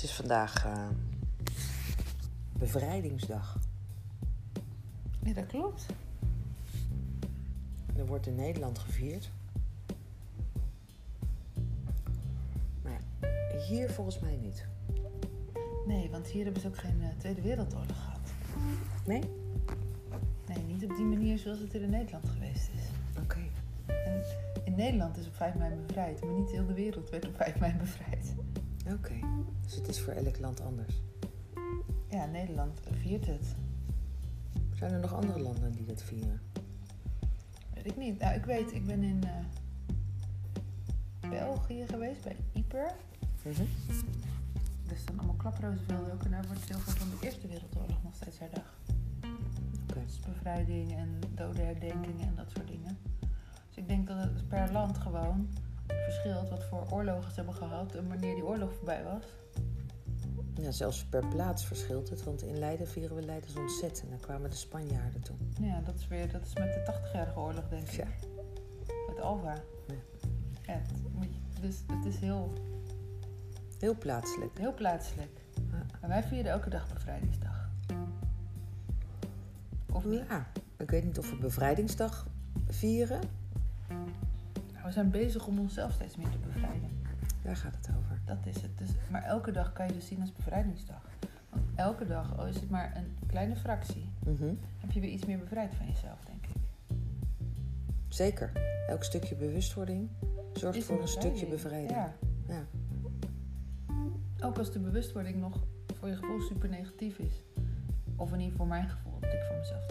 Het is vandaag eh, bevrijdingsdag. Ja, dat klopt. Er wordt in Nederland gevierd. Maar hier volgens mij niet. Nee, want hier hebben ze ook geen eh, Tweede Wereldoorlog gehad. Nee? Nee, niet op die manier zoals het in Nederland geweest is. Oké. In Nederland is op 5 mei bevrijd, maar niet heel de wereld werd op 5 mei bevrijd. Oké. Dus het is voor elk land anders. Ja, Nederland viert het. Zijn er nog andere landen die dat vieren? Weet ik niet. Nou, ik weet, ik ben in eh, België geweest, bij Yper. Mhm. Er staan allemaal klaprozenvelden ook en daar wordt heel veel van de Eerste Wereldoorlog nog steeds herdacht. Oké. Dus bevrijding en dodenherdenkingen en dat soort dingen. Dus ik denk dat het per land gewoon verschilt wat voor oorlogen ze hebben gehad en wanneer die oorlog voorbij was. Ja, zelfs per plaats verschilt het. Want in Leiden vieren we Leidens ontzet. En daar kwamen de Spanjaarden toen. Ja, dat is weer dat is met de 80-jarige oorlog, denk ik. Ja. Met Alva. Ja. Ja, het moet je- dus het is heel, Heel plaatselijk. heel plaatselijk. Ja. En wij vieren elke dag bevrijdingsdag. Of niet? Ja, ik weet niet of we bevrijdingsdag vieren. We zijn bezig om onszelf steeds meer te bevrijden. Daar gaat het over. Dat is het. Dus, maar elke dag kan je dus zien als bevrijdingsdag. Want elke dag, al is het maar een kleine fractie, Mhm. heb je weer iets meer bevrijd van jezelf, denk ik. Zeker. Elk stukje bewustwording zorgt voor een stukje bevrijding. Ja. Ja. Ook als de bewustwording nog voor je gevoel super negatief is. Of in ieder geval voor mijn gevoel. Dat ik van mezelf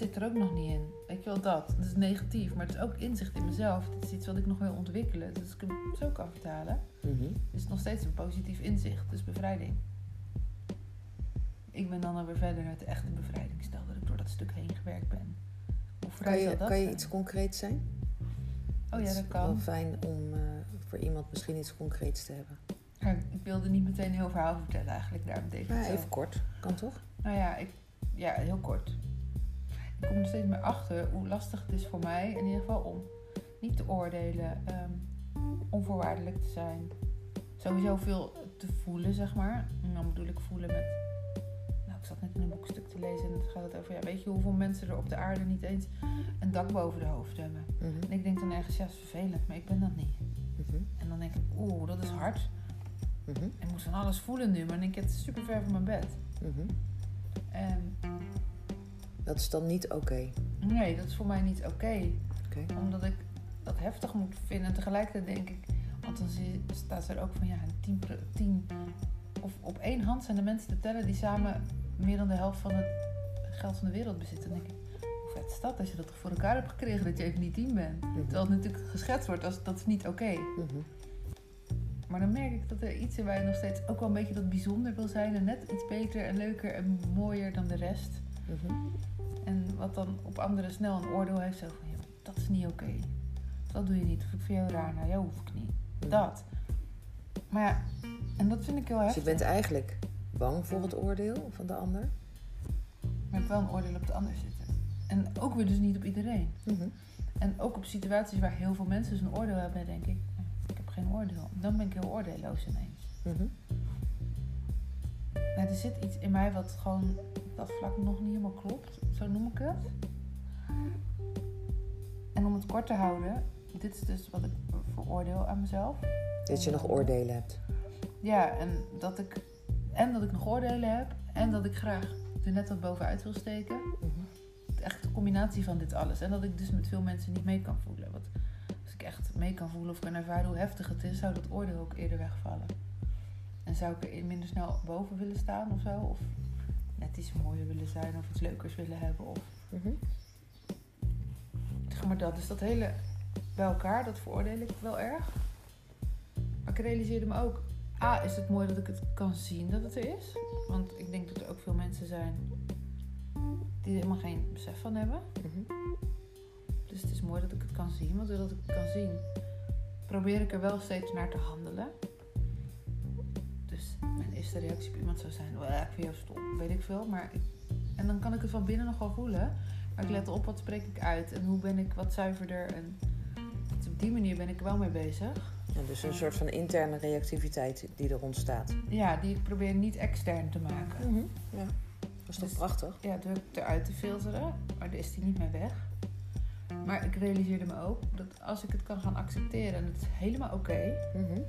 zit er ook nog niet in. Weet je wel, dat. Dat is negatief, maar het is ook inzicht in mezelf. Het is iets wat ik nog wil ontwikkelen. Dus ik hem zo kan vertalen, is het nog steeds een positief inzicht. Dus bevrijding. Ik ben dan alweer verder naar de echte bevrijdingsdag. Dat ik door dat stuk heen gewerkt ben. Hoe Kan je, dat kan je zijn? iets concreets zijn? Oh Het ja, is dat wel kan. fijn om eh, voor iemand misschien iets concreets te hebben. Ik wilde niet meteen een heel verhaal vertellen eigenlijk. Daarom deed ik het zo. even kort. Kan toch? Nou ja, ik, ja, heel kort. Ik kom er steeds meer achter hoe lastig het is voor mij, in ieder geval, om niet te oordelen, ehm, onvoorwaardelijk te zijn. Sowieso veel te voelen, zeg maar. En dan bedoel ik voelen met. Nou, ik zat net in een boekstuk te lezen en het gaat het over, ja, weet je hoeveel mensen er op de aarde niet eens een dak boven de hoofd hebben? Mhm. En ik denk dan ergens, ja, dat is vervelend, maar ik ben dat niet. Mhm. En dan denk ik, oeh, dat is hard. Mhm. Ik moet van alles voelen nu, maar dan denk ik, het is super ver van mijn bed. En Dat is dan niet oké. Nee, dat is voor mij niet oké. Omdat ik dat heftig moet vinden. En tegelijkertijd denk ik, want dan staat er ook van ja, tien, of op één hand zijn de mensen te tellen die samen meer dan de helft van het geld van de wereld bezitten. Dan denk ik, hoe vet is dat als je dat voor elkaar hebt gekregen dat je even niet tien bent. Mhm. Terwijl het natuurlijk geschetst wordt als dat is niet oké. Mhm. Maar dan merk ik dat er iets in mij nog steeds ook wel een beetje dat bijzonder wil zijn. En net iets beter en leuker en mooier dan de rest. Mhm. En wat dan op anderen snel een oordeel heeft. Zo van, ja, dat is niet oké. Dat doe je niet. Of ik vind jou raar. Nou, jou hoef ik niet. Dat. Maar ja, en dat vind ik heel Dus heftig. je bent eigenlijk bang voor het oordeel van de ander? Maar ik heb wel een oordeel op de ander zitten. En ook weer dus niet op iedereen. Mhm. En ook op situaties waar heel veel mensen dus een oordeel hebben, denk ik, "Hm, ik heb geen oordeel. Dan ben ik heel oordeelloos ineens. Mhm. Er zit iets in mij wat gewoon dat vlak nog niet helemaal klopt. Zo noem ik het. En om het kort te houden, dit is dus wat ik veroordeel aan mezelf. Dat je nog oordelen hebt. Ja, en dat ik, en dat ik nog oordelen heb en dat ik graag er net wat bovenuit wil steken. Mhm. Echt de combinatie van dit alles. En dat ik dus met veel mensen niet mee kan voelen. Want als ik echt mee kan voelen of kan ervaren hoe heftig het is, zou dat oordeel ook eerder wegvallen. En zou ik er minder snel boven willen staan of zo? Of net iets mooier willen zijn of iets leukers willen hebben. Of Mhm. zeg maar dat. Dus dat hele bij elkaar, dat veroordeel ik wel erg. Maar ik realiseerde me ook, A, is het mooi dat ik het kan zien dat het er is. Want ik denk dat er ook veel mensen zijn die er helemaal geen besef van hebben. Mhm. Dus het is mooi dat ik het kan zien. Want doordat ik het kan zien, probeer ik er wel steeds naar te handelen. Mijn eerste reactie op iemand zou zijn: "Wel, ik vind jou stom, weet ik veel. Maar ik, en dan kan ik het van binnen nog wel voelen. Maar ik let op wat spreek ik uit en hoe ben ik wat zuiverder. En dus op die manier ben ik er wel mee bezig. Ja, dus een soort van interne reactiviteit die er ontstaat. Ja, die ik probeer niet extern te maken. Ja, dat is toch Dus- prachtig? Ja, door het eruit te filteren, maar dan is die niet meer weg. Maar ik realiseerde me ook dat als ik het kan gaan accepteren en het is helemaal oké, Mhm.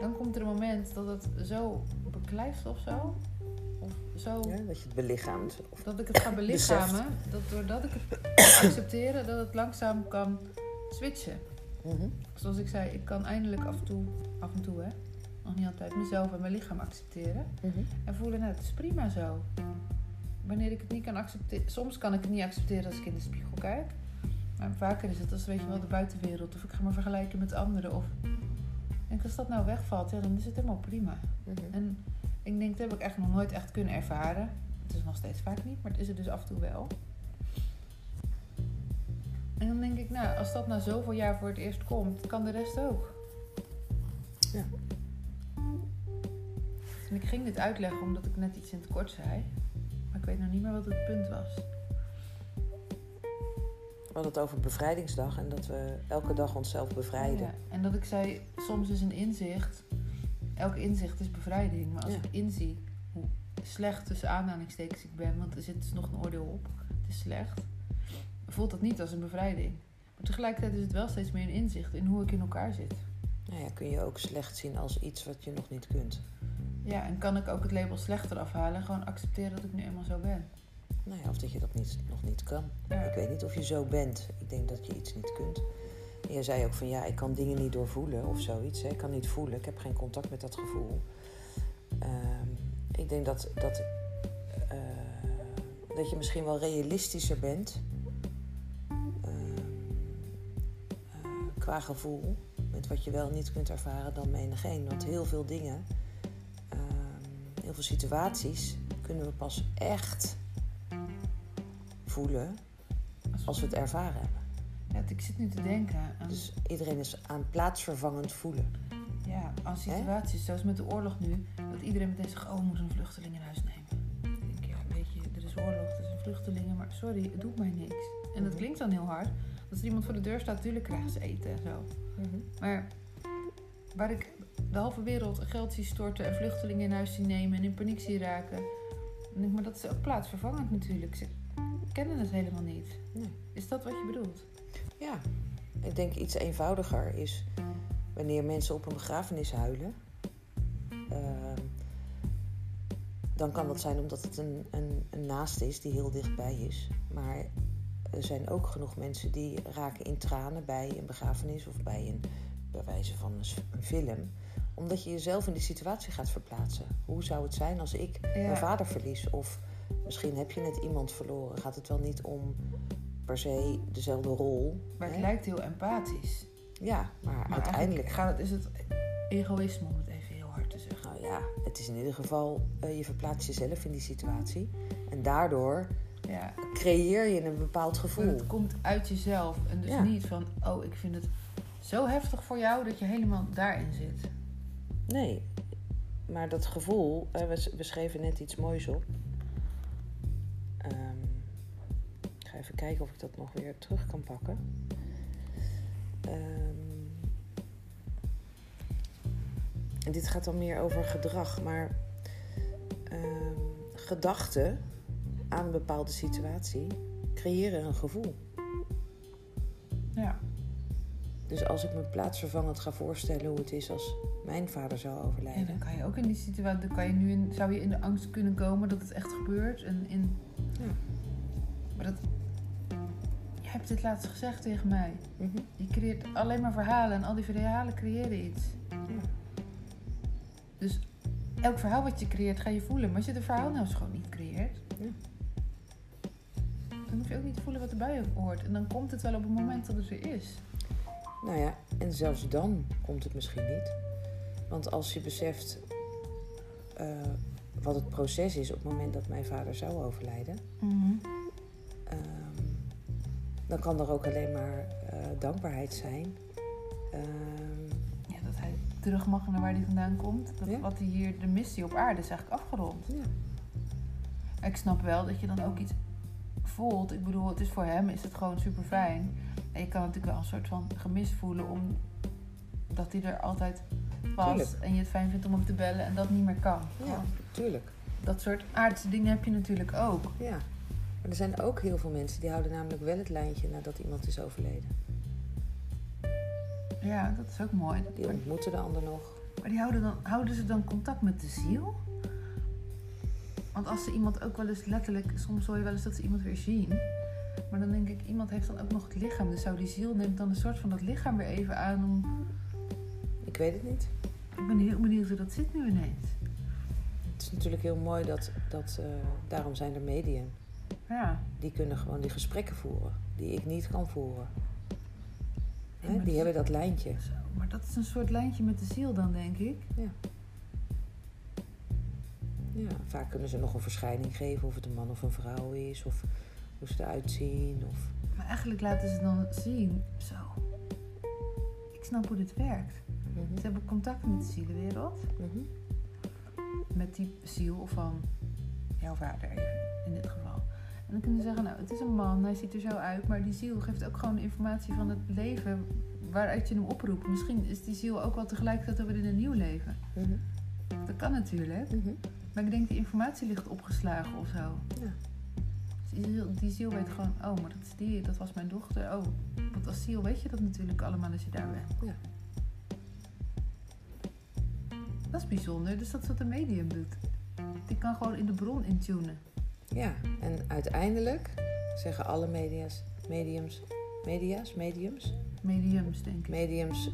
Dan komt er een moment dat het zo beklijft of zo. Of zo Ja, dat je het belichaamt. Of, dat ik het ga belichamen. Dat doordat ik het accepteren, dat het langzaam kan switchen. Mhm. Zoals ik zei, ik kan eindelijk af en toe, af en toe hè, nog niet altijd mezelf en mijn lichaam accepteren. Mhm. En voelen, nou, het is prima zo. Wanneer ik het niet kan accepteren... Soms kan ik het niet accepteren als ik in de spiegel kijk. Maar vaker is het als, weet je wel, de buitenwereld. Of ik ga me vergelijken met anderen. Of... Als dat nou wegvalt, ja, dan is het helemaal prima. Mhm. En ik denk, dat heb ik echt nog nooit echt kunnen ervaren. Het is nog steeds vaak niet, maar het is er dus af en toe wel. En dan denk ik, nou, als dat na zoveel jaar voor het eerst komt, kan de rest ook. Ja. En ik ging dit uitleggen omdat ik net iets in het kort zei. Maar ik weet nog niet meer wat het punt was. We hadden het over bevrijdingsdag en dat we elke dag onszelf bevrijden. Ja, En dat ik zei, soms is een inzicht, elk inzicht is bevrijding. Maar als Ja. ik inzie hoe slecht tussen aanhalingstekens ik ben, want er zit dus nog een oordeel op, het is slecht, voelt dat niet als een bevrijding. Maar tegelijkertijd is het wel steeds meer een inzicht in hoe ik in elkaar zit. Nou ja, kun je ook slecht zien als iets wat je nog niet kunt. Ja, en kan ik ook het label slechter afhalen en gewoon accepteren dat ik nu eenmaal zo ben. Nou ja, of dat je dat niet, nog niet kan. Ja. Ik weet niet of je zo bent. Ik denk dat je iets niet kunt. En jij zei ook van ja, ik kan dingen niet doorvoelen of zoiets. Hè. Ik kan niet voelen. Ik heb geen contact met dat gevoel. Ehm, ik denk dat, dat, eh, dat je misschien wel realistischer bent ehm, eh, qua gevoel. Met wat je wel niet kunt ervaren dan menigeen. Want heel veel dingen, ehm, heel veel situaties kunnen we pas echt voelen als we het ervaren hebben. Ja, ik zit nu te denken aan, Dus iedereen is aan plaatsvervangend voelen. ja, aan situaties zoals met de oorlog nu. Dat iedereen meteen zegt, oh, we moeten een vluchteling in huis nemen. Dan denk ik, ja, weet je, er is oorlog, er zijn vluchtelingen. Maar sorry, het doet mij niks. En dat Mhm. klinkt dan heel hard. Als er iemand voor de deur staat, natuurlijk krijgen ze eten en zo. Maar waar ik de halve wereld geld zie storten en vluchtelingen in huis zie nemen en in paniek zie raken. Dan denk ik, maar dat is ook plaatsvervangend natuurlijk. Ze kennen het helemaal niet. Nee. Is dat wat je bedoelt? Ja, ik denk iets eenvoudiger is wanneer mensen op een begrafenis huilen. ehm, dan kan dat zijn omdat het een, een, een naast is die heel dichtbij is. Maar er zijn ook genoeg mensen die raken in tranen bij een begrafenis of bij een, bij wijze van een, film. Omdat je jezelf in die situatie gaat verplaatsen. Hoe zou het zijn als ik Ja. mijn vader verlies? Of misschien heb je net iemand verloren. Gaat het wel niet om per se dezelfde rol? Maar het hè? lijkt heel empathisch. Ja, maar, Maar uiteindelijk... gaat het, is het egoïsme, om het even heel hard te zeggen. Nou ja, het is in ieder geval... eh, je verplaatst jezelf in die situatie. En daardoor Ja, creëer je een bepaald gevoel. het komt uit jezelf. En dus Ja. niet van, oh, ik vind het zo heftig voor jou dat je helemaal daarin zit. Nee, maar dat gevoel... eh, we, we schreven net iets moois op. even kijken of ik dat nog weer terug kan pakken. Ehm, en dit gaat dan meer over gedrag, maar ehm, gedachten aan een bepaalde situatie creëren een gevoel. Ja. Dus als ik me plaatsvervangend ga voorstellen hoe het is als mijn vader zou En overlijden. dan kan je ook in die situatie, dan kan je nu in, zou je in de angst kunnen komen dat het echt gebeurt. En in, Ja. Maar dat, je hebt dit laatst gezegd tegen mij. Mhm. Je creëert alleen maar verhalen en al die verhalen creëren iets. Dus elk verhaal wat je creëert ga je voelen. Maar als je het verhaal nou eens gewoon niet creëert, Ja. dan hoef je ook niet te voelen wat erbij hoort. En dan komt het wel op het moment dat het er is. Nou ja, en zelfs dan komt het misschien niet. Want als je beseft eh, wat het proces is op het moment dat mijn vader zou overlijden, ehm, dan kan er ook alleen maar eh, dankbaarheid zijn. Ehm, Ja, dat hij terug mag naar waar hij vandaan komt. Dat Ja. wat hij hier, de missie op aarde is eigenlijk afgerond. ja. Ik snap wel dat je dan ook iets voelt. Ik bedoel, het is voor hem is het gewoon super fijn. En je kan natuurlijk wel een soort van gemis voelen om dat hij er altijd was Tuurlijk. en je het fijn vindt om hem te bellen en dat niet meer kan. Ja, tuurlijk. Dat soort aardse dingen heb je natuurlijk ook. Ja. Maar er zijn ook heel veel mensen die houden namelijk wel het lijntje nadat iemand is overleden. Ja, dat is ook mooi. Die ontmoeten de ander nog. maar die houden, dan, houden ze dan contact met de ziel? Want als ze iemand ook wel eens letterlijk, soms hoor je wel eens dat ze iemand weer zien. Maar dan denk ik, iemand heeft dan ook nog het lichaam. Dus zou die ziel neemt dan een soort van dat lichaam weer even aan om. Ik weet het niet. Ik ben heel benieuwd hoe dat zit nu ineens. Het is natuurlijk heel mooi dat, dat eh, daarom zijn er medium. Ja. Die kunnen gewoon die gesprekken voeren. Die ik niet kan voeren. Ja, die hebben dat lijntje. Zo, maar dat is een soort lijntje met de ziel dan, denk ik. Ja, vaak kunnen ze nog een verschijning geven of het een man of een vrouw is. Of hoe ze eruit zien. Of... Maar eigenlijk laten ze dan zien, zo. Ik snap hoe dit werkt. Mhm, Ze hebben contact met de zielenwereld. mhm. Met die ziel van jouw vader even, in dit geval. En dan kunnen ze zeggen, nou, het is een man, hij ziet er zo uit. Maar die ziel geeft ook gewoon informatie van het leven waaruit je hem oproept. Misschien is die ziel ook wel tegelijkertijd weer in een nieuw leven. Mhm, Dat kan natuurlijk. mhm. Maar ik denk die informatie ligt opgeslagen of zo. Ja. Dus die, ziel, die ziel weet gewoon, oh, maar dat is die, dat was mijn dochter. Oh, want als ziel weet je dat natuurlijk allemaal als je daar bent. Ja. Dat is bijzonder. Dus dat is wat een medium doet. Die kan gewoon in de bron intunen. Ja, en uiteindelijk zeggen alle media's, mediums, media's, mediums, Mediums, denk ik. mediums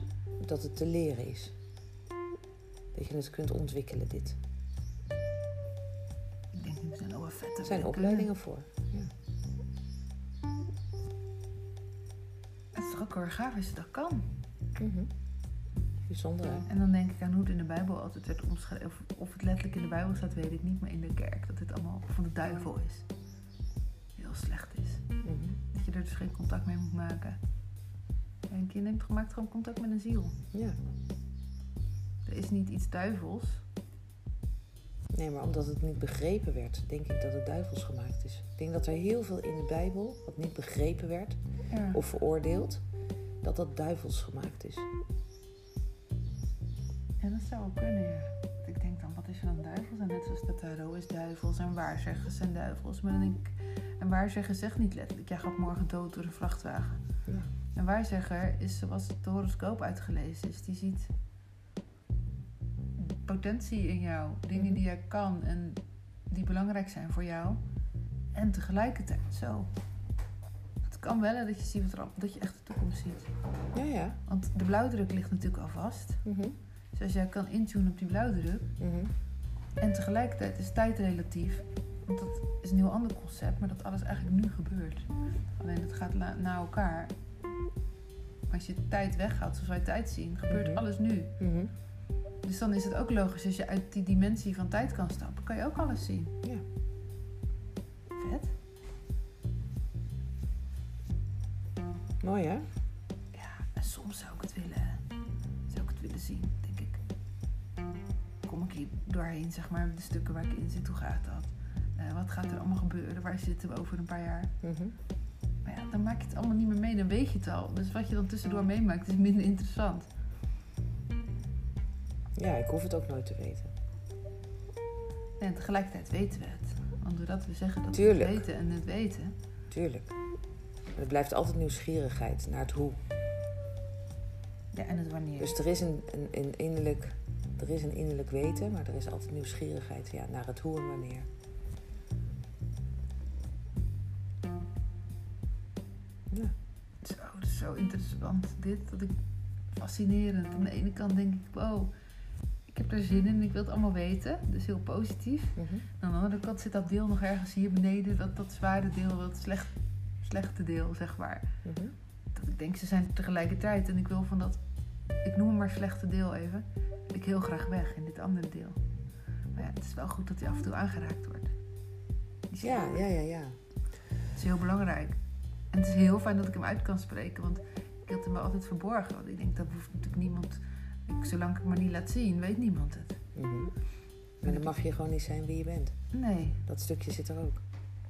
dat het te leren is. Dat je het kunt ontwikkelen, dit. Ik denk, die zijn ook wel vet. Er zijn opleidingen voor. Ja. Het is toch ook heel erg gaaf als je dat kan. Mhm. Bijzonder, hè? En dan denk ik aan hoe het in de Bijbel altijd werd omschreven. Of, of het letterlijk in de Bijbel staat, weet ik niet. Maar in de kerk, dat dit allemaal van de duivel is. Heel slecht is. Mhm. Dat je er dus geen contact mee moet maken. En een kind neemt maakt gewoon contact met een ziel. Ja. Er is niet iets duivels. Nee, maar omdat het niet begrepen werd, denk ik dat het duivels gemaakt is. Ik denk dat er heel veel in de Bijbel, wat niet begrepen werd Ja. of veroordeeld, dat dat duivels gemaakt is. Ja, dat zou ook kunnen, ja. Ik denk dan, wat is er dan duivels? En net zoals de tarot is duivels en waarzeggers zijn duivels. Maar dan denk ik, een waarzegger zegt niet letterlijk, jij gaat morgen dood door een vrachtwagen. Ja. Een waarzegger is zoals de horoscoop uitgelezen is. Die ziet potentie in jou, dingen die jij kan en die belangrijk zijn voor jou. En tegelijkertijd zo. Het kan wel hè, dat je, ziet wat er, dat je echt de toekomst ziet. Ja, ja. Want de blauwdruk ligt natuurlijk al vast. Mhm. Dus als jij kan intunen op die blauwdruk, Mhm. En tegelijkertijd is tijd relatief. Want dat is een heel ander concept, maar dat alles eigenlijk nu gebeurt. Alleen het gaat na elkaar. Als je tijd weghaalt, zoals wij tijd zien, gebeurt Mhm. alles nu. Mhm. Dus dan is het ook logisch, als je uit die dimensie van tijd kan stappen, kan je ook alles zien. Ja. Vet. Mooi, hè? Doorheen, zeg maar, de stukken waar ik in zit, hoe gaat dat? Eh, wat gaat er allemaal gebeuren? Waar zitten we over een paar jaar? Mhm. Maar ja, dan maak je het allemaal niet meer mee, dan weet je het al. Dus wat je dan tussendoor meemaakt is minder interessant. Ja, ik hoef het ook nooit te weten. En tegelijkertijd weten we het. Want doordat we zeggen dat Tuurlijk. we het weten en het weten, Tuurlijk. Maar er blijft altijd nieuwsgierigheid naar het hoe. ja, en het wanneer. Dus er is een, een, een innerlijk, er is een innerlijk weten, maar er is altijd nieuwsgierigheid ja, naar het hoe en wanneer. Ja. Zo, dat is zo interessant. Dit, dat ik fascinerend. Aan de ene kant denk ik, wow, ik heb er zin in, ik wil het allemaal weten. Dus heel positief. En aan de andere kant zit dat deel nog ergens hier beneden, dat, dat zware deel, dat slecht, slechte deel, zeg maar. Mhm. dat ik denk ze zijn er tegelijkertijd en ik wil van dat, ik noem hem maar slechte deel even, wil ik heel graag weg in dit andere deel. Maar ja, het is wel goed dat hij af en toe aangeraakt wordt. Ja, ja, ja, ja. Het is heel belangrijk. En het is heel fijn dat ik hem uit kan spreken, want ik hield hem wel altijd verborgen. Want ik denk, dat hoeft natuurlijk niemand, ik, zolang ik het maar niet laat zien, weet niemand het. Mhm. Maar dan mag je gewoon niet zijn wie je bent. Nee. Dat stukje zit er ook.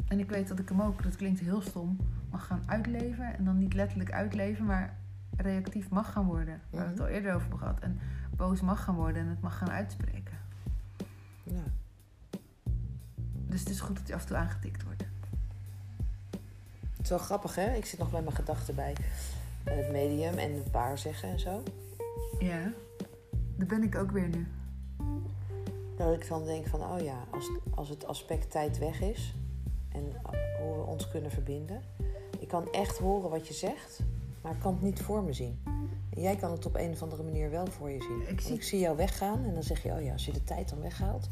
En ik weet dat ik hem ook, dat klinkt heel stom, mag gaan uitleven. En dan niet letterlijk uitleven, maar reactief mag gaan worden. Waar we het al eerder over hebben gehad. En boos mag gaan worden en het mag gaan uitspreken. Ja. Dus het is goed dat hij af en toe aangetikt wordt. Het is wel grappig, hè? Ik zit nog met mijn gedachten bij het medium en het waar zeggen en zo. Ja, daar ben ik ook weer nu. Dat ik dan denk van, oh ja, als, als het aspect tijd weg is en hoe we ons kunnen verbinden. Ik kan echt horen wat je zegt, maar ik kan het niet voor me zien. Jij kan het op een of andere manier wel voor je zien. Ik zie- ik zie jou weggaan en dan zeg je, oh ja, als je de tijd dan weghaalt,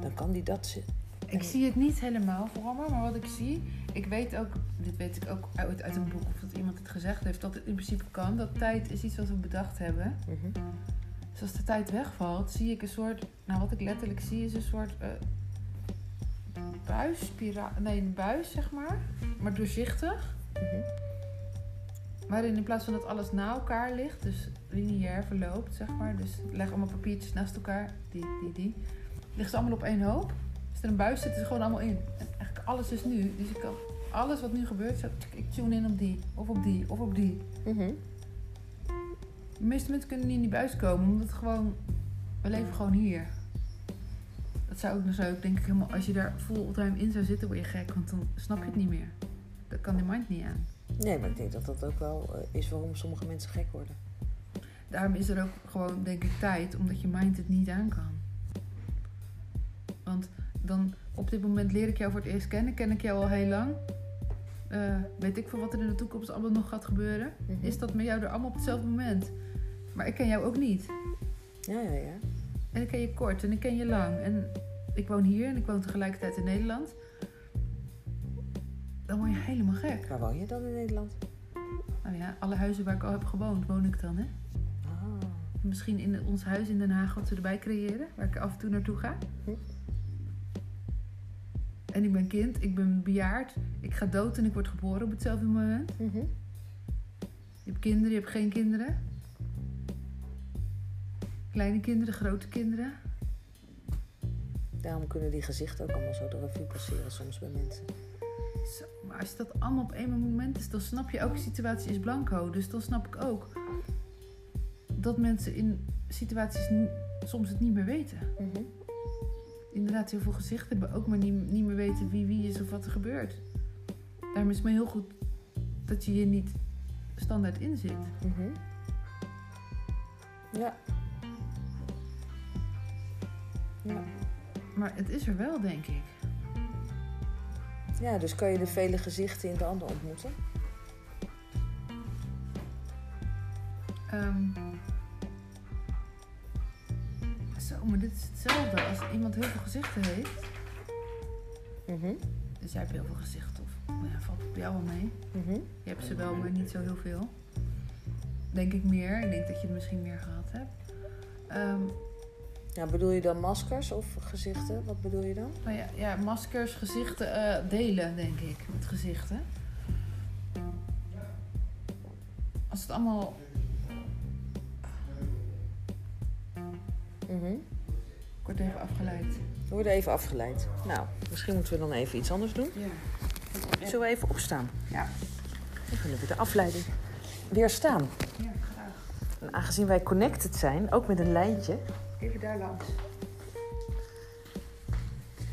dan kan die dat... zi- Ik zie het niet helemaal voor me, maar wat ik zie, ik weet ook, dit weet ik ook uit, uit een boek of dat iemand het gezegd heeft, dat het in principe kan. Dat tijd is iets wat we bedacht hebben. Mhm. Dus als de tijd wegvalt, zie ik een soort, nou wat ik letterlijk zie is een soort eh buis, nee een buis zeg maar, maar doorzichtig. Mhm. Waarin in plaats van dat alles na elkaar ligt, dus lineair verloopt, zeg maar. Dus ik leg allemaal papiertjes naast elkaar, die, die, die. Ligt ze allemaal op één hoop. Als er een buis zit, is er gewoon allemaal in. En eigenlijk alles is nu. Dus ik kan alles wat nu gebeurt, zo, ik tune in op die, of op die, of op die. Mhm. De meeste mensen kunnen niet in die buis komen, omdat het gewoon, we leven gewoon hier. Dat zou ook nog zo, denk ik helemaal, als je daar fulltime in zou zitten, word je gek, want dan snap je het niet meer. Dat kan de mind niet aan. Nee, maar ik denk dat dat ook wel eh, is waarom sommige mensen gek worden. Daarom is er ook gewoon, denk ik, tijd, omdat je mind het niet aan kan. Want dan, op dit moment leer ik jou voor het eerst kennen, ken ik jou al heel lang. Eh, weet ik veel wat er in de toekomst allemaal nog gaat gebeuren. Mhm. Is dat met jou er allemaal op hetzelfde moment? Maar ik ken jou ook niet. Ja, ja, ja. En ik ken je kort en ik ken je lang. En ik woon hier en ik woon tegelijkertijd in Nederland. Dan word je helemaal gek. Waar woon je dan in Nederland? Nou ja, alle huizen waar ik al heb gewoond, woon ik dan, hè? Ah. Misschien in ons huis in Den Haag wat we erbij creëren, waar ik af en toe naartoe ga. Hm. En ik ben kind, ik ben bejaard, ik ga dood en ik word geboren op hetzelfde moment. Mhm. Je hebt kinderen, je hebt geen kinderen. Kleine kinderen, grote kinderen. Daarom kunnen die gezichten ook allemaal zo de revue passeren soms bij mensen. Zo, als dat allemaal op één moment is, dan snap je elke situatie is blanco. Dus dan snap ik ook dat mensen in situaties soms het niet meer weten. Mhm. Inderdaad, heel veel gezichten hebben ook maar niet, niet meer weten wie wie is of wat er gebeurt. Daarom is het maar heel goed dat je hier niet standaard in zit. Mhm. Ja. Ja. Maar het is er wel, denk ik. Ja, dus kan je de vele gezichten in de ander ontmoeten? Ehm, zo, maar dit is hetzelfde als iemand heel veel gezichten heeft. Mhm. Dus jij hebt heel veel gezichten, of nou ja, valt op jou wel mee. Mhm. Je hebt ze wel, maar niet zo heel veel. Denk ik meer. Ik denk dat je er misschien meer gehad hebt. Ehm, Ja, bedoel je dan maskers of gezichten? Wat bedoel je dan? nou ja, ja, maskers, gezichten eh, delen, denk ik, met gezichten. Als het allemaal... Ik word even afgeleid. We worden even afgeleid. Nou, misschien moeten we dan even iets anders doen. Ja. Zullen we even opstaan? Ja. Dan kunnen we de afleiding weer staan. Ja, graag. En aangezien wij connected zijn, ook met een lijntje, Even daar langs.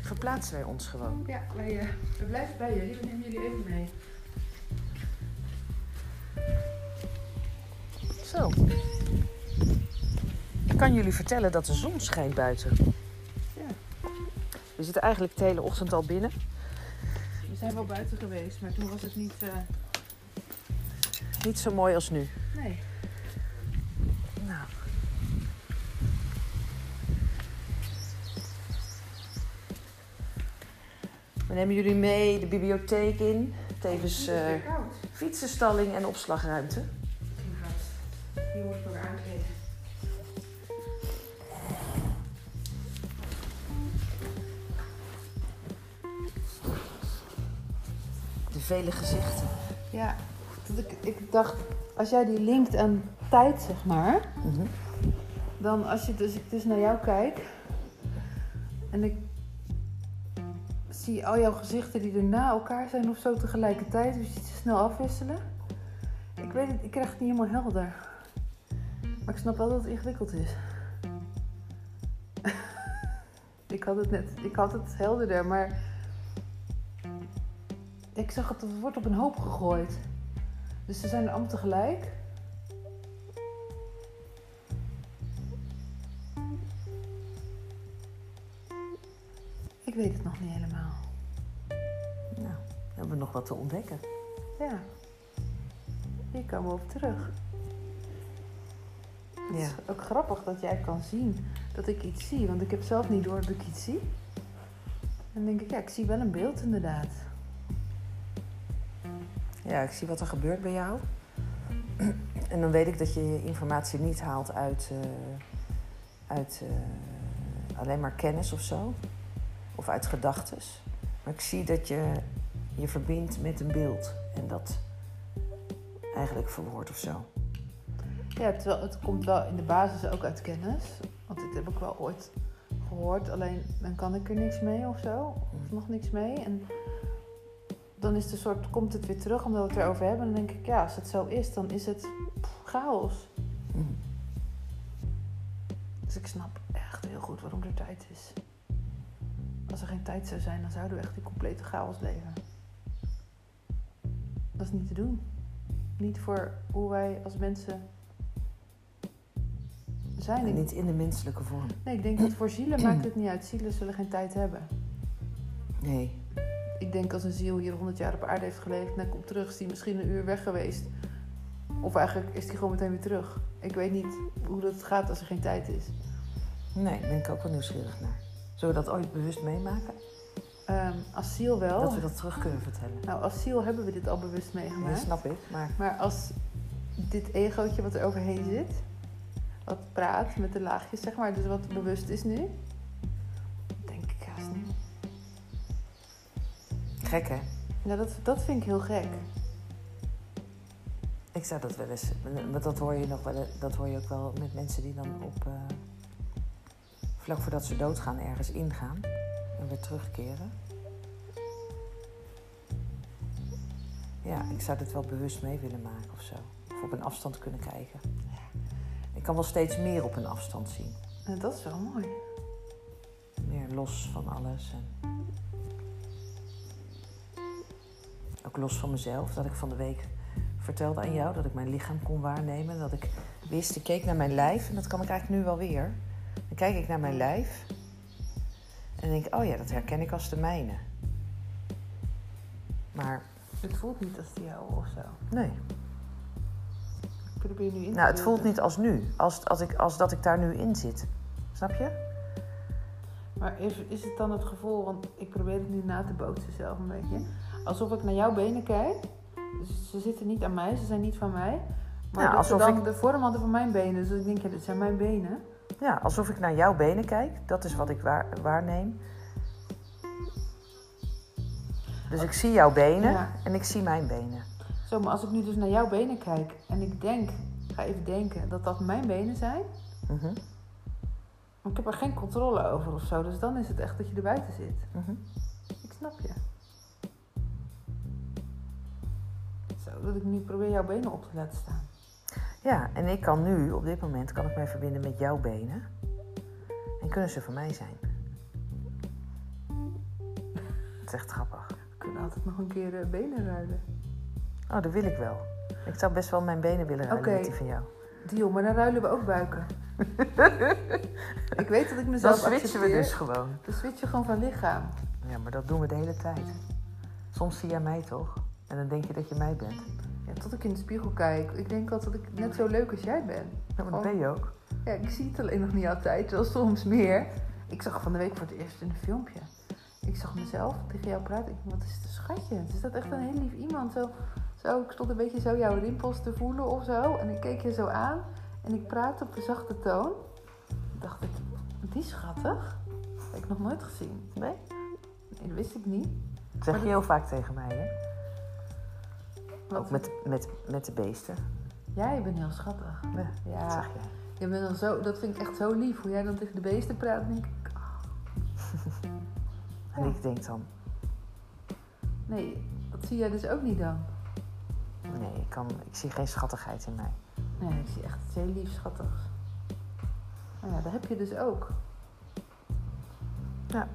verplaatsen wij ons gewoon. Ja, wij, eh, we blijven bij jullie. We nemen jullie even mee. Zo. Ik kan jullie vertellen dat de zon schijnt buiten. Ja. We zitten eigenlijk de hele ochtend al binnen. We zijn wel buiten geweest, maar toen was het niet... eh, Niet zo mooi als nu. Nee. We nemen jullie mee de bibliotheek in. Tevens is eh, fietsenstalling en opslagruimte. Hier moet ik aankleden. De vele gezichten. Ja, dat ik, ik dacht, als jij die linkt aan tijd, zeg maar, Mhm. dan als je dus, ik dus naar jou kijk en ik zie al jouw gezichten die er na elkaar zijn of zo tegelijkertijd, dus je ziet ze snel afwisselen. Ik weet het, ik krijg het niet helemaal helder. Maar ik snap wel dat het ingewikkeld is. ik had het net, ik had het helderder, maar ik zag het, het wordt op een hoop gegooid. Dus ze zijn allemaal tegelijk. Ik weet het nog niet wat te ontdekken. Ja. Hier komen we op terug. Het Ja. is ook grappig dat jij kan zien dat ik iets zie. Want ik heb zelf niet door dat ik iets zie. En dan denk ik, ja, ik zie wel een beeld inderdaad. Ja, ik zie wat er gebeurt bij jou. En dan weet ik dat je je informatie niet haalt uit, eh, uit eh, alleen maar kennis of zo. Of uit gedachten. Maar ik zie dat je je verbindt met een beeld. En dat eigenlijk verwoordt of zo. Ja, het komt wel in de basis ook uit kennis. Want dit heb ik wel ooit gehoord. Alleen dan kan ik er niks mee of zo. Of nog niks mee. En dan is een soort, komt het weer terug omdat we het erover hebben. En dan denk ik, ja, als het zo is, dan is het chaos. Dus ik snap echt heel goed waarom er tijd is. Als er geen tijd zou zijn, dan zouden we echt in complete chaos leven. Dat is niet te doen. Niet voor hoe wij als mensen zijn. En niet in de menselijke vorm. Nee, ik denk dat voor zielen maakt het niet uit. Zielen zullen geen tijd hebben. Nee. Ik denk als een ziel hier 100 jaar op aarde heeft geleefd en komt terug, is die misschien een uur weg geweest. Of eigenlijk is die gewoon meteen weer terug. Ik weet niet hoe dat gaat als er geen tijd is. Nee, daar ben ik ook wel nieuwsgierig naar. Zullen we dat ooit bewust meemaken? Ehm, als ziel wel. Dat we dat terug kunnen vertellen. Nou, als ziel hebben we dit al bewust Dat meegemaakt. snap ik, maar Maar als dit egootje wat er overheen zit, wat praat met de laagjes, zeg maar, dus wat bewust is nu, denk ik haast niet. gek hè? Ja, dat, dat vind ik heel gek. Ik zou dat wel eens, maar dat hoor je nog wel, dat hoor je ook wel met mensen die dan op, eh, vlak voordat ze doodgaan ergens ingaan en weer terugkeren. Ja, ik zou dit wel bewust mee willen maken of zo. Of op een afstand kunnen kijken. Ik kan wel steeds meer op een afstand zien. En dat is wel mooi. Meer los van alles. En ook los van mezelf. Dat ik van de week vertelde aan jou dat ik mijn lichaam kon waarnemen. Dat ik wist, ik keek naar mijn lijf. En dat kan ik eigenlijk nu wel weer. Dan kijk ik naar mijn lijf. En denk ik, oh ja, dat herken ik als de mijne. Maar Het voelt niet als die jou of zo. nee. Ik probeer nu in te Nou, het voelt niet als nu. Als, als, ik, als dat ik daar nu in zit. Snap je? Maar is, is het dan het gevoel, want ik probeer het nu na te bootsen zelf een beetje. Alsof ik naar jouw benen kijk. Dus ze zitten niet aan mij, ze zijn niet van mij. Maar Ja, ze alsof dan ik- de vorm hadden van mijn benen. Dus ik denk, ja, dit zijn mijn benen. Ja, alsof ik naar jouw benen kijk. Dat is wat ik waar, waarneem. Dus ik zie jouw benen Ja. en ik zie mijn benen. Zo, maar als ik nu dus naar jouw benen kijk en ik denk, ga even denken dat dat mijn benen zijn. Mhm, Maar ik heb er geen controle over of zo. Dus dan is het echt dat je er buiten zit. mhm. Ik snap je. Zo, dat ik nu probeer jouw benen op te laten staan. Ja, en ik kan nu, op dit moment, kan ik mij verbinden met jouw benen. En kunnen ze van mij zijn. Het is echt grappig. We kunnen altijd nog een keer eh, benen ruilen. Oh, dat wil ik wel. Ik zou best wel mijn benen willen ruilen met die van jou. Deal, maar dan ruilen we ook buiken. ik weet dat ik Dan mezelf switchen we dus gewoon. Dan switch je gewoon van lichaam. Ja, maar dat doen we de hele tijd. Soms zie jij mij toch? En dan denk je dat je mij bent. Tot ik in de spiegel kijk. Ik denk altijd dat ik net zo leuk als jij ben. Maar dat ben je ook. Ja, ik zie het alleen nog niet altijd, wel soms meer. Ik zag van de week voor het eerst in een filmpje. Ik zag mezelf tegen jou praten. Ik dacht, wat is het een schatje? Is dat echt een heel lief iemand? Zo, zo, ik stond een beetje zo jouw rimpels te voelen of zo. En ik keek je zo aan. En ik praatte op een zachte toon. Toen dacht ik, die is schattig. Dat heb ik nog nooit gezien. Nee? Nee, dat wist ik niet. Dat zeg je heel vaak tegen mij, hè? Ook met, met, met de beesten. Jij bent heel schattig. Ja, dat Ja, zeg jij. je bent dan zo, dat vind ik echt zo lief. Hoe jij dan tegen de beesten praat. Denk ik, ah, En Ja. ik denk dan, nee, dat zie jij dus ook niet dan. nee, ik kan, ik zie geen schattigheid in mij. Nee, ik zie echt iets heel lief schattigs. Nou ja, dat heb je dus ook. Ja.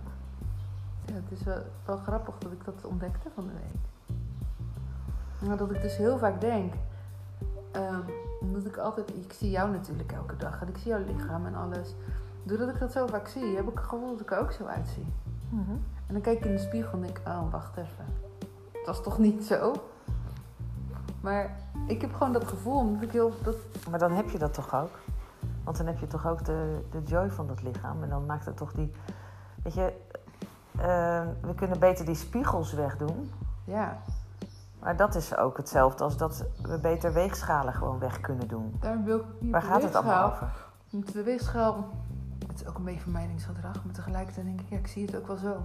Ja, het is wel, wel grappig dat ik dat ontdekte van de week. Maar dat ik dus heel vaak denk... ehm, omdat ik altijd... Ik zie jou natuurlijk elke dag. En ik zie jouw lichaam en alles. Doordat ik dat zo vaak zie, heb ik het gevoel dat ik er ook zo uitzie. En dan kijk ik in de spiegel en denk ik... Oh, wacht even. Dat is toch niet zo? Maar ik heb gewoon dat gevoel, omdat ik heel... Dat, Maar dan heb je dat toch ook? Want dan heb je toch ook de, de joy van dat lichaam. En dan maakt het toch die... Weet je, eh, we kunnen beter die spiegels wegdoen. ja, Maar dat is ook hetzelfde als dat we beter weegschalen gewoon weg kunnen doen. daar wil ik niet Waar gaat het allemaal over? De weegschaal, het is ook een beetje vermijdingsgedrag, maar tegelijkertijd denk ik, ja, ik zie het ook wel zo.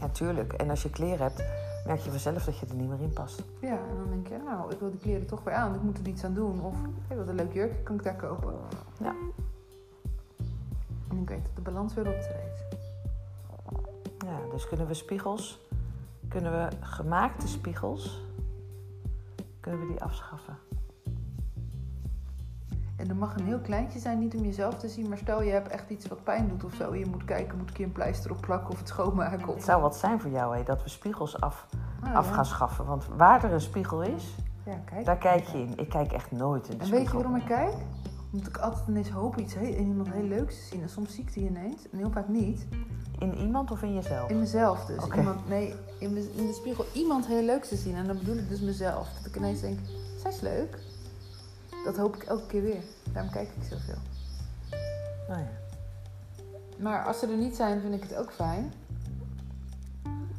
Ja, tuurlijk. En als je kleren hebt, merk je vanzelf dat je er niet meer in past. Ja, en dan denk je, nou, ik wil die kleren toch weer aan, ik moet er iets aan doen. Of, hé, wat een leuk jurkje, kan ik daar kopen? Ja. En ik weet dat de balans weer optreedt. Ja, dus kunnen we spiegels, kunnen we gemaakte spiegels, kunnen we die afschaffen? En er mag een heel kleintje zijn, niet om jezelf te zien, maar stel je hebt echt iets wat pijn doet of zo. Je moet kijken, moet ik hier een pleister op plakken of het schoonmaken? Of... Het zou wat zijn voor jou, hè, dat we spiegels af, Ah, af ja. gaan schaffen. Want waar er een spiegel is, Ja, kijk. daar kijk je in. Ik kijk echt nooit in de En spiegel. weet je waarom ik kijk? Omdat ik altijd ineens hoop iets heel, in iemand heel leuks te zien. En soms zie ik die ineens, en heel vaak niet. In iemand of in jezelf? In mezelf dus. Iemand, nee, in, in de spiegel iemand heel leuks te zien. En dan bedoel ik dus mezelf. Dat ik ineens denk, zij is leuk. Dat hoop ik elke keer weer. Daarom kijk ik zoveel. Nou ja. Maar als ze er niet zijn, vind ik het ook fijn.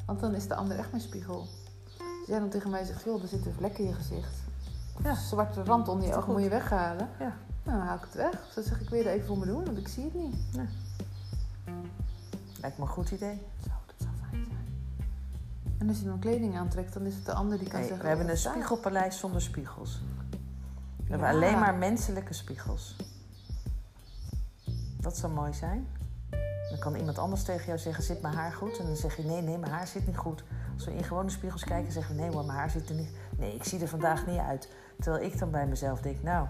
Want dan is de ander echt mijn spiegel. Als jij dan tegen mij zegt, joh, er zit een vlek in je gezicht. Of Ja. een zwarte rand onder je goed. moet je weghalen. Ja. Nou, dan haal ik het weg. Of dan zeg ik, wil je er even voor me doen? Want ik zie het niet. Lijkt me een goed idee. Zo, dat zou fijn zijn. En als je dan kleding aantrekt, dan is het de ander die kan Nee, zeggen... we hebben "Oh, een wat staat?" spiegelpaleis zonder spiegels. We hebben alleen maar menselijke spiegels. Dat zou mooi zijn. Dan kan iemand anders tegen jou zeggen, zit mijn haar goed? En dan zeg je, nee, nee, mijn haar zit niet goed. Als we in gewone spiegels kijken, zeggen we, nee hoor, mijn haar zit er niet... Nee, ik zie er vandaag niet uit. Terwijl ik dan bij mezelf denk, nou,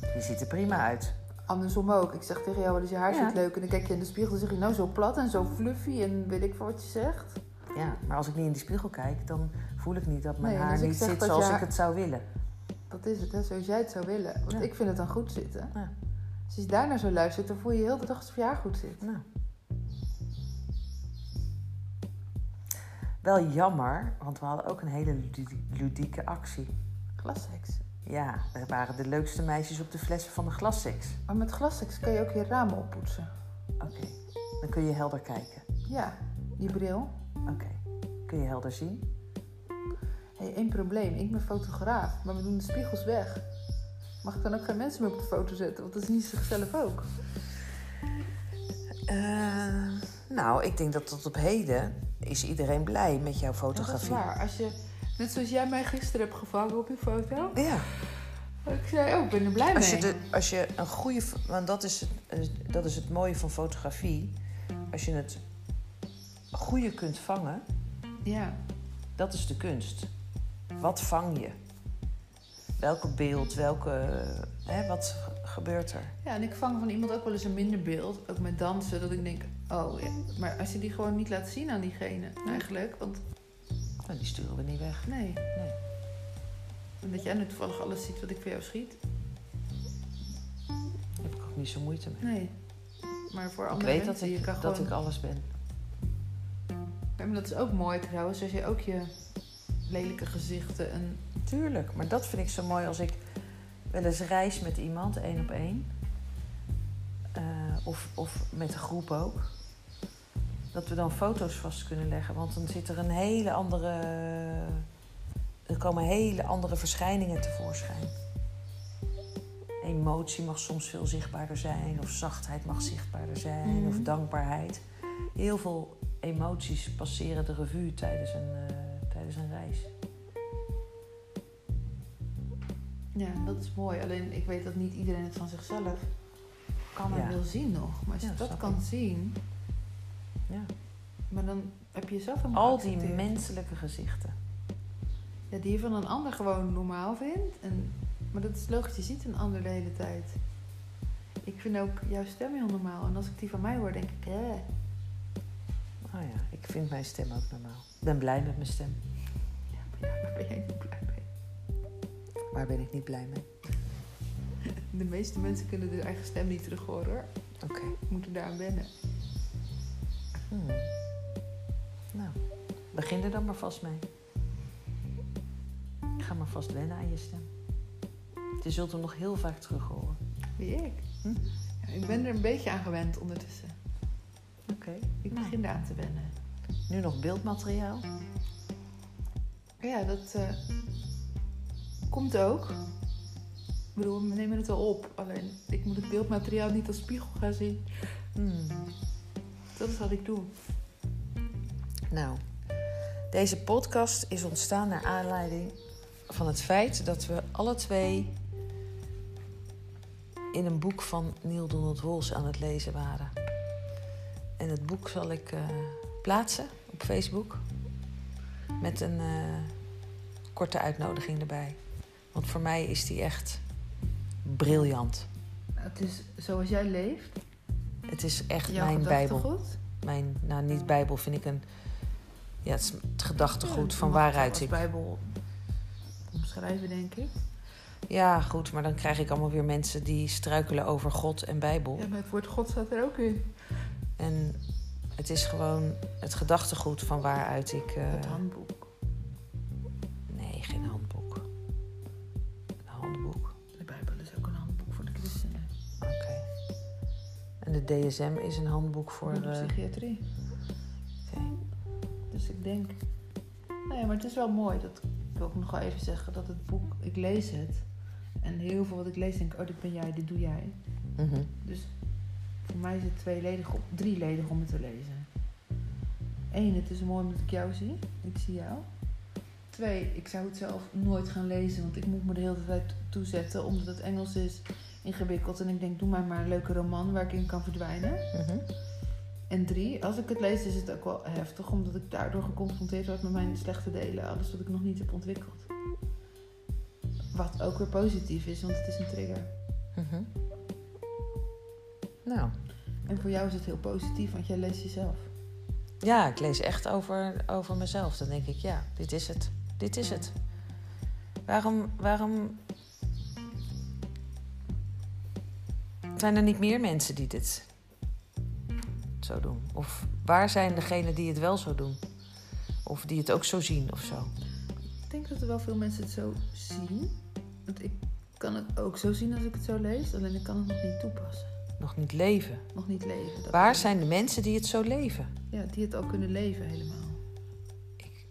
je ziet er prima uit. Andersom ook. Ik zeg tegen jou, wat is je haar Ja. zit leuk. En dan kijk je in de spiegel en zeg je, nou zo plat en zo fluffy. En weet ik wat je zegt. Ja, maar als ik niet in die spiegel kijk, dan voel ik niet dat mijn Nee, haar ik niet zit zoals ik het zou willen. Dat is het, hè, zoals jij het zou willen. Want Ja. ik vind het dan goed zitten. Ja. Dus als je daarnaar zo luistert, dan voel je heel de dag alsof je haar goed zit. Nou. Wel jammer, want we hadden ook een hele ludi- ludieke actie. Glasseks. Ja, er waren de leukste meisjes op de flessen van de glasseks. Maar met glasseks kan je ook je ramen oppoetsen. Oké, dan kun je helder kijken. Ja, je bril. Oké, kun je helder zien? Hé, hey, één probleem. Ik ben fotograaf, maar we doen de spiegels weg. Mag ik dan ook geen mensen meer op de foto zetten? Want dat is niet zichzelf ook. Eh, nou, ik denk dat tot op heden is iedereen blij met jouw Ja, dat is fotografie. waar. Als je, net zoals jij mij gisteren hebt gevangen op je foto. Ja, Ik zei, oh, ik ben er blij als je, mee. de, als je een goede... Want dat is, het, eh, dat is het mooie van fotografie. Als je het goede kunt vangen, Ja, Dat is de kunst. Wat vang je? Welke beeld, welke. Hè, wat gebeurt er? Ja, en ik vang van iemand ook wel eens een minder beeld. Ook met dansen. Dat ik denk, oh ja. Maar als je die gewoon niet laat zien aan diegene. Eigenlijk. Want Nou, die sturen we niet weg. nee. Nee. En dat jij nu toevallig alles ziet wat ik voor jou schiet. Daar heb ik ook niet zo moeite mee. Nee. Maar voor Ik andere weet dat mensen, ik, dat gewoon... ik alles ben. Ja, maar dat is ook mooi trouwens. Als je ook je lelijke gezichten en... Tuurlijk, maar dat vind ik zo mooi als ik wel eens reis met iemand, één op één. Eh, of, of met een groep ook. Dat we dan foto's vast kunnen leggen. Want dan zit er een hele andere. Er komen hele andere verschijningen tevoorschijn. Emotie mag soms veel zichtbaarder zijn, of zachtheid mag zichtbaarder zijn, Mhm. of dankbaarheid. Heel veel emoties passeren de revue tijdens een, eh, tijdens een reis. Ja, dat is mooi. Alleen ik weet dat niet iedereen het van zichzelf kan en Ja. wil zien nog. Maar als je Ja, dat kan ik. zien, Ja. maar dan heb je jezelf helemaal Al die menselijke gezichten. Ja, die je van een ander gewoon normaal vindt. En, maar dat is logisch, je ziet een ander de hele tijd. Ik vind ook jouw stem heel normaal. En als ik die van mij hoor, denk ik, eh. Oh ja, ik vind mijn stem ook normaal. Ik ben blij met mijn stem. Ja, maar ja, waar ben jij niet blij mee? Waar ben ik niet blij mee? De meeste mensen kunnen hun eigen stem niet terug horen hoor. Oké. Moeten daar aan wennen. Hmm. Nou, begin er dan maar vast mee. Ga maar vast wennen aan je stem. Je zult hem nog heel vaak terug horen. Wie ik? Hm? Ja, ik ben er een beetje aan gewend ondertussen. Oké. Ik Nou. begin eraan te wennen. Nu nog beeldmateriaal. Ja, dat eh, komt ook. Ik bedoel, we nemen het wel op. Alleen, ik moet het beeldmateriaal niet als spiegel gaan zien. Hmm. Dat is wat ik doe. Nou, deze podcast is ontstaan naar aanleiding van het feit dat we alle twee in een boek van Neil Donald Walsh aan het lezen waren. En het boek zal ik eh, plaatsen op Facebook met een eh, korte uitnodiging erbij. Want voor mij is die echt briljant. Het is zoals jij leeft. Het is echt Jouw mijn bijbel. Mijn, nou niet bijbel, vind ik een... Ja, het is het gedachtegoed Ja, van waaruit ik... Bijbel omschrijven, denk ik. Ja, goed, maar dan krijg ik allemaal weer mensen die struikelen over God en Bijbel. Ja, maar het woord God staat er ook in. En het is gewoon het gedachtegoed van waaruit ik. eh, Het handboek. De DSM is een handboek voor. De eh, psychiatrie. Oké. Dus ik denk... Nee, maar het is wel mooi. Dat ik wil ook nog wel even zeggen dat het boek... Ik lees het. En heel veel wat ik lees denk ik... Oh, dit ben jij, dit doe jij. mhm. Dus voor mij is het tweeledig, drieledig om het te lezen. Eén, het is mooi omdat ik jou zie. Ik zie jou. Twee, ik zou het zelf nooit gaan lezen, want ik moet me de hele tijd toezetten omdat het Engels is ingewikkeld. En ik denk, doe mij maar een leuke roman waar ik in kan verdwijnen. Mhm. En drie, als ik het lees is het ook wel heftig, omdat ik daardoor geconfronteerd word met mijn slechte delen. Alles wat ik nog niet heb ontwikkeld. Wat ook weer positief is, want het is een trigger. Mhm. Nou, En voor jou is het heel positief, want jij leest jezelf. ja, ik lees echt over, over mezelf. Dan denk ik, ja, dit is het. Dit is het. Waarom, waarom zijn er niet meer mensen die dit zo doen? Of waar zijn degenen die het wel zo doen? Of die het ook zo zien of zo? Ik denk dat er wel veel mensen het zo zien. Want ik kan het ook zo zien als ik het zo lees. Alleen ik kan het nog niet toepassen. Nog niet leven. Nog niet leven. Dat Waar zijn de mensen die het zo leven? Ja, die het al kunnen leven helemaal. Ik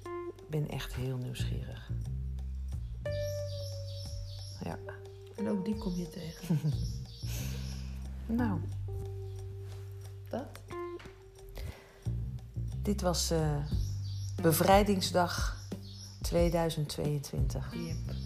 ben echt heel nieuwsgierig. Ja, En ook die kom je tegen. nou, Dat? dit was eh, Bevrijdingsdag 2022. Yep.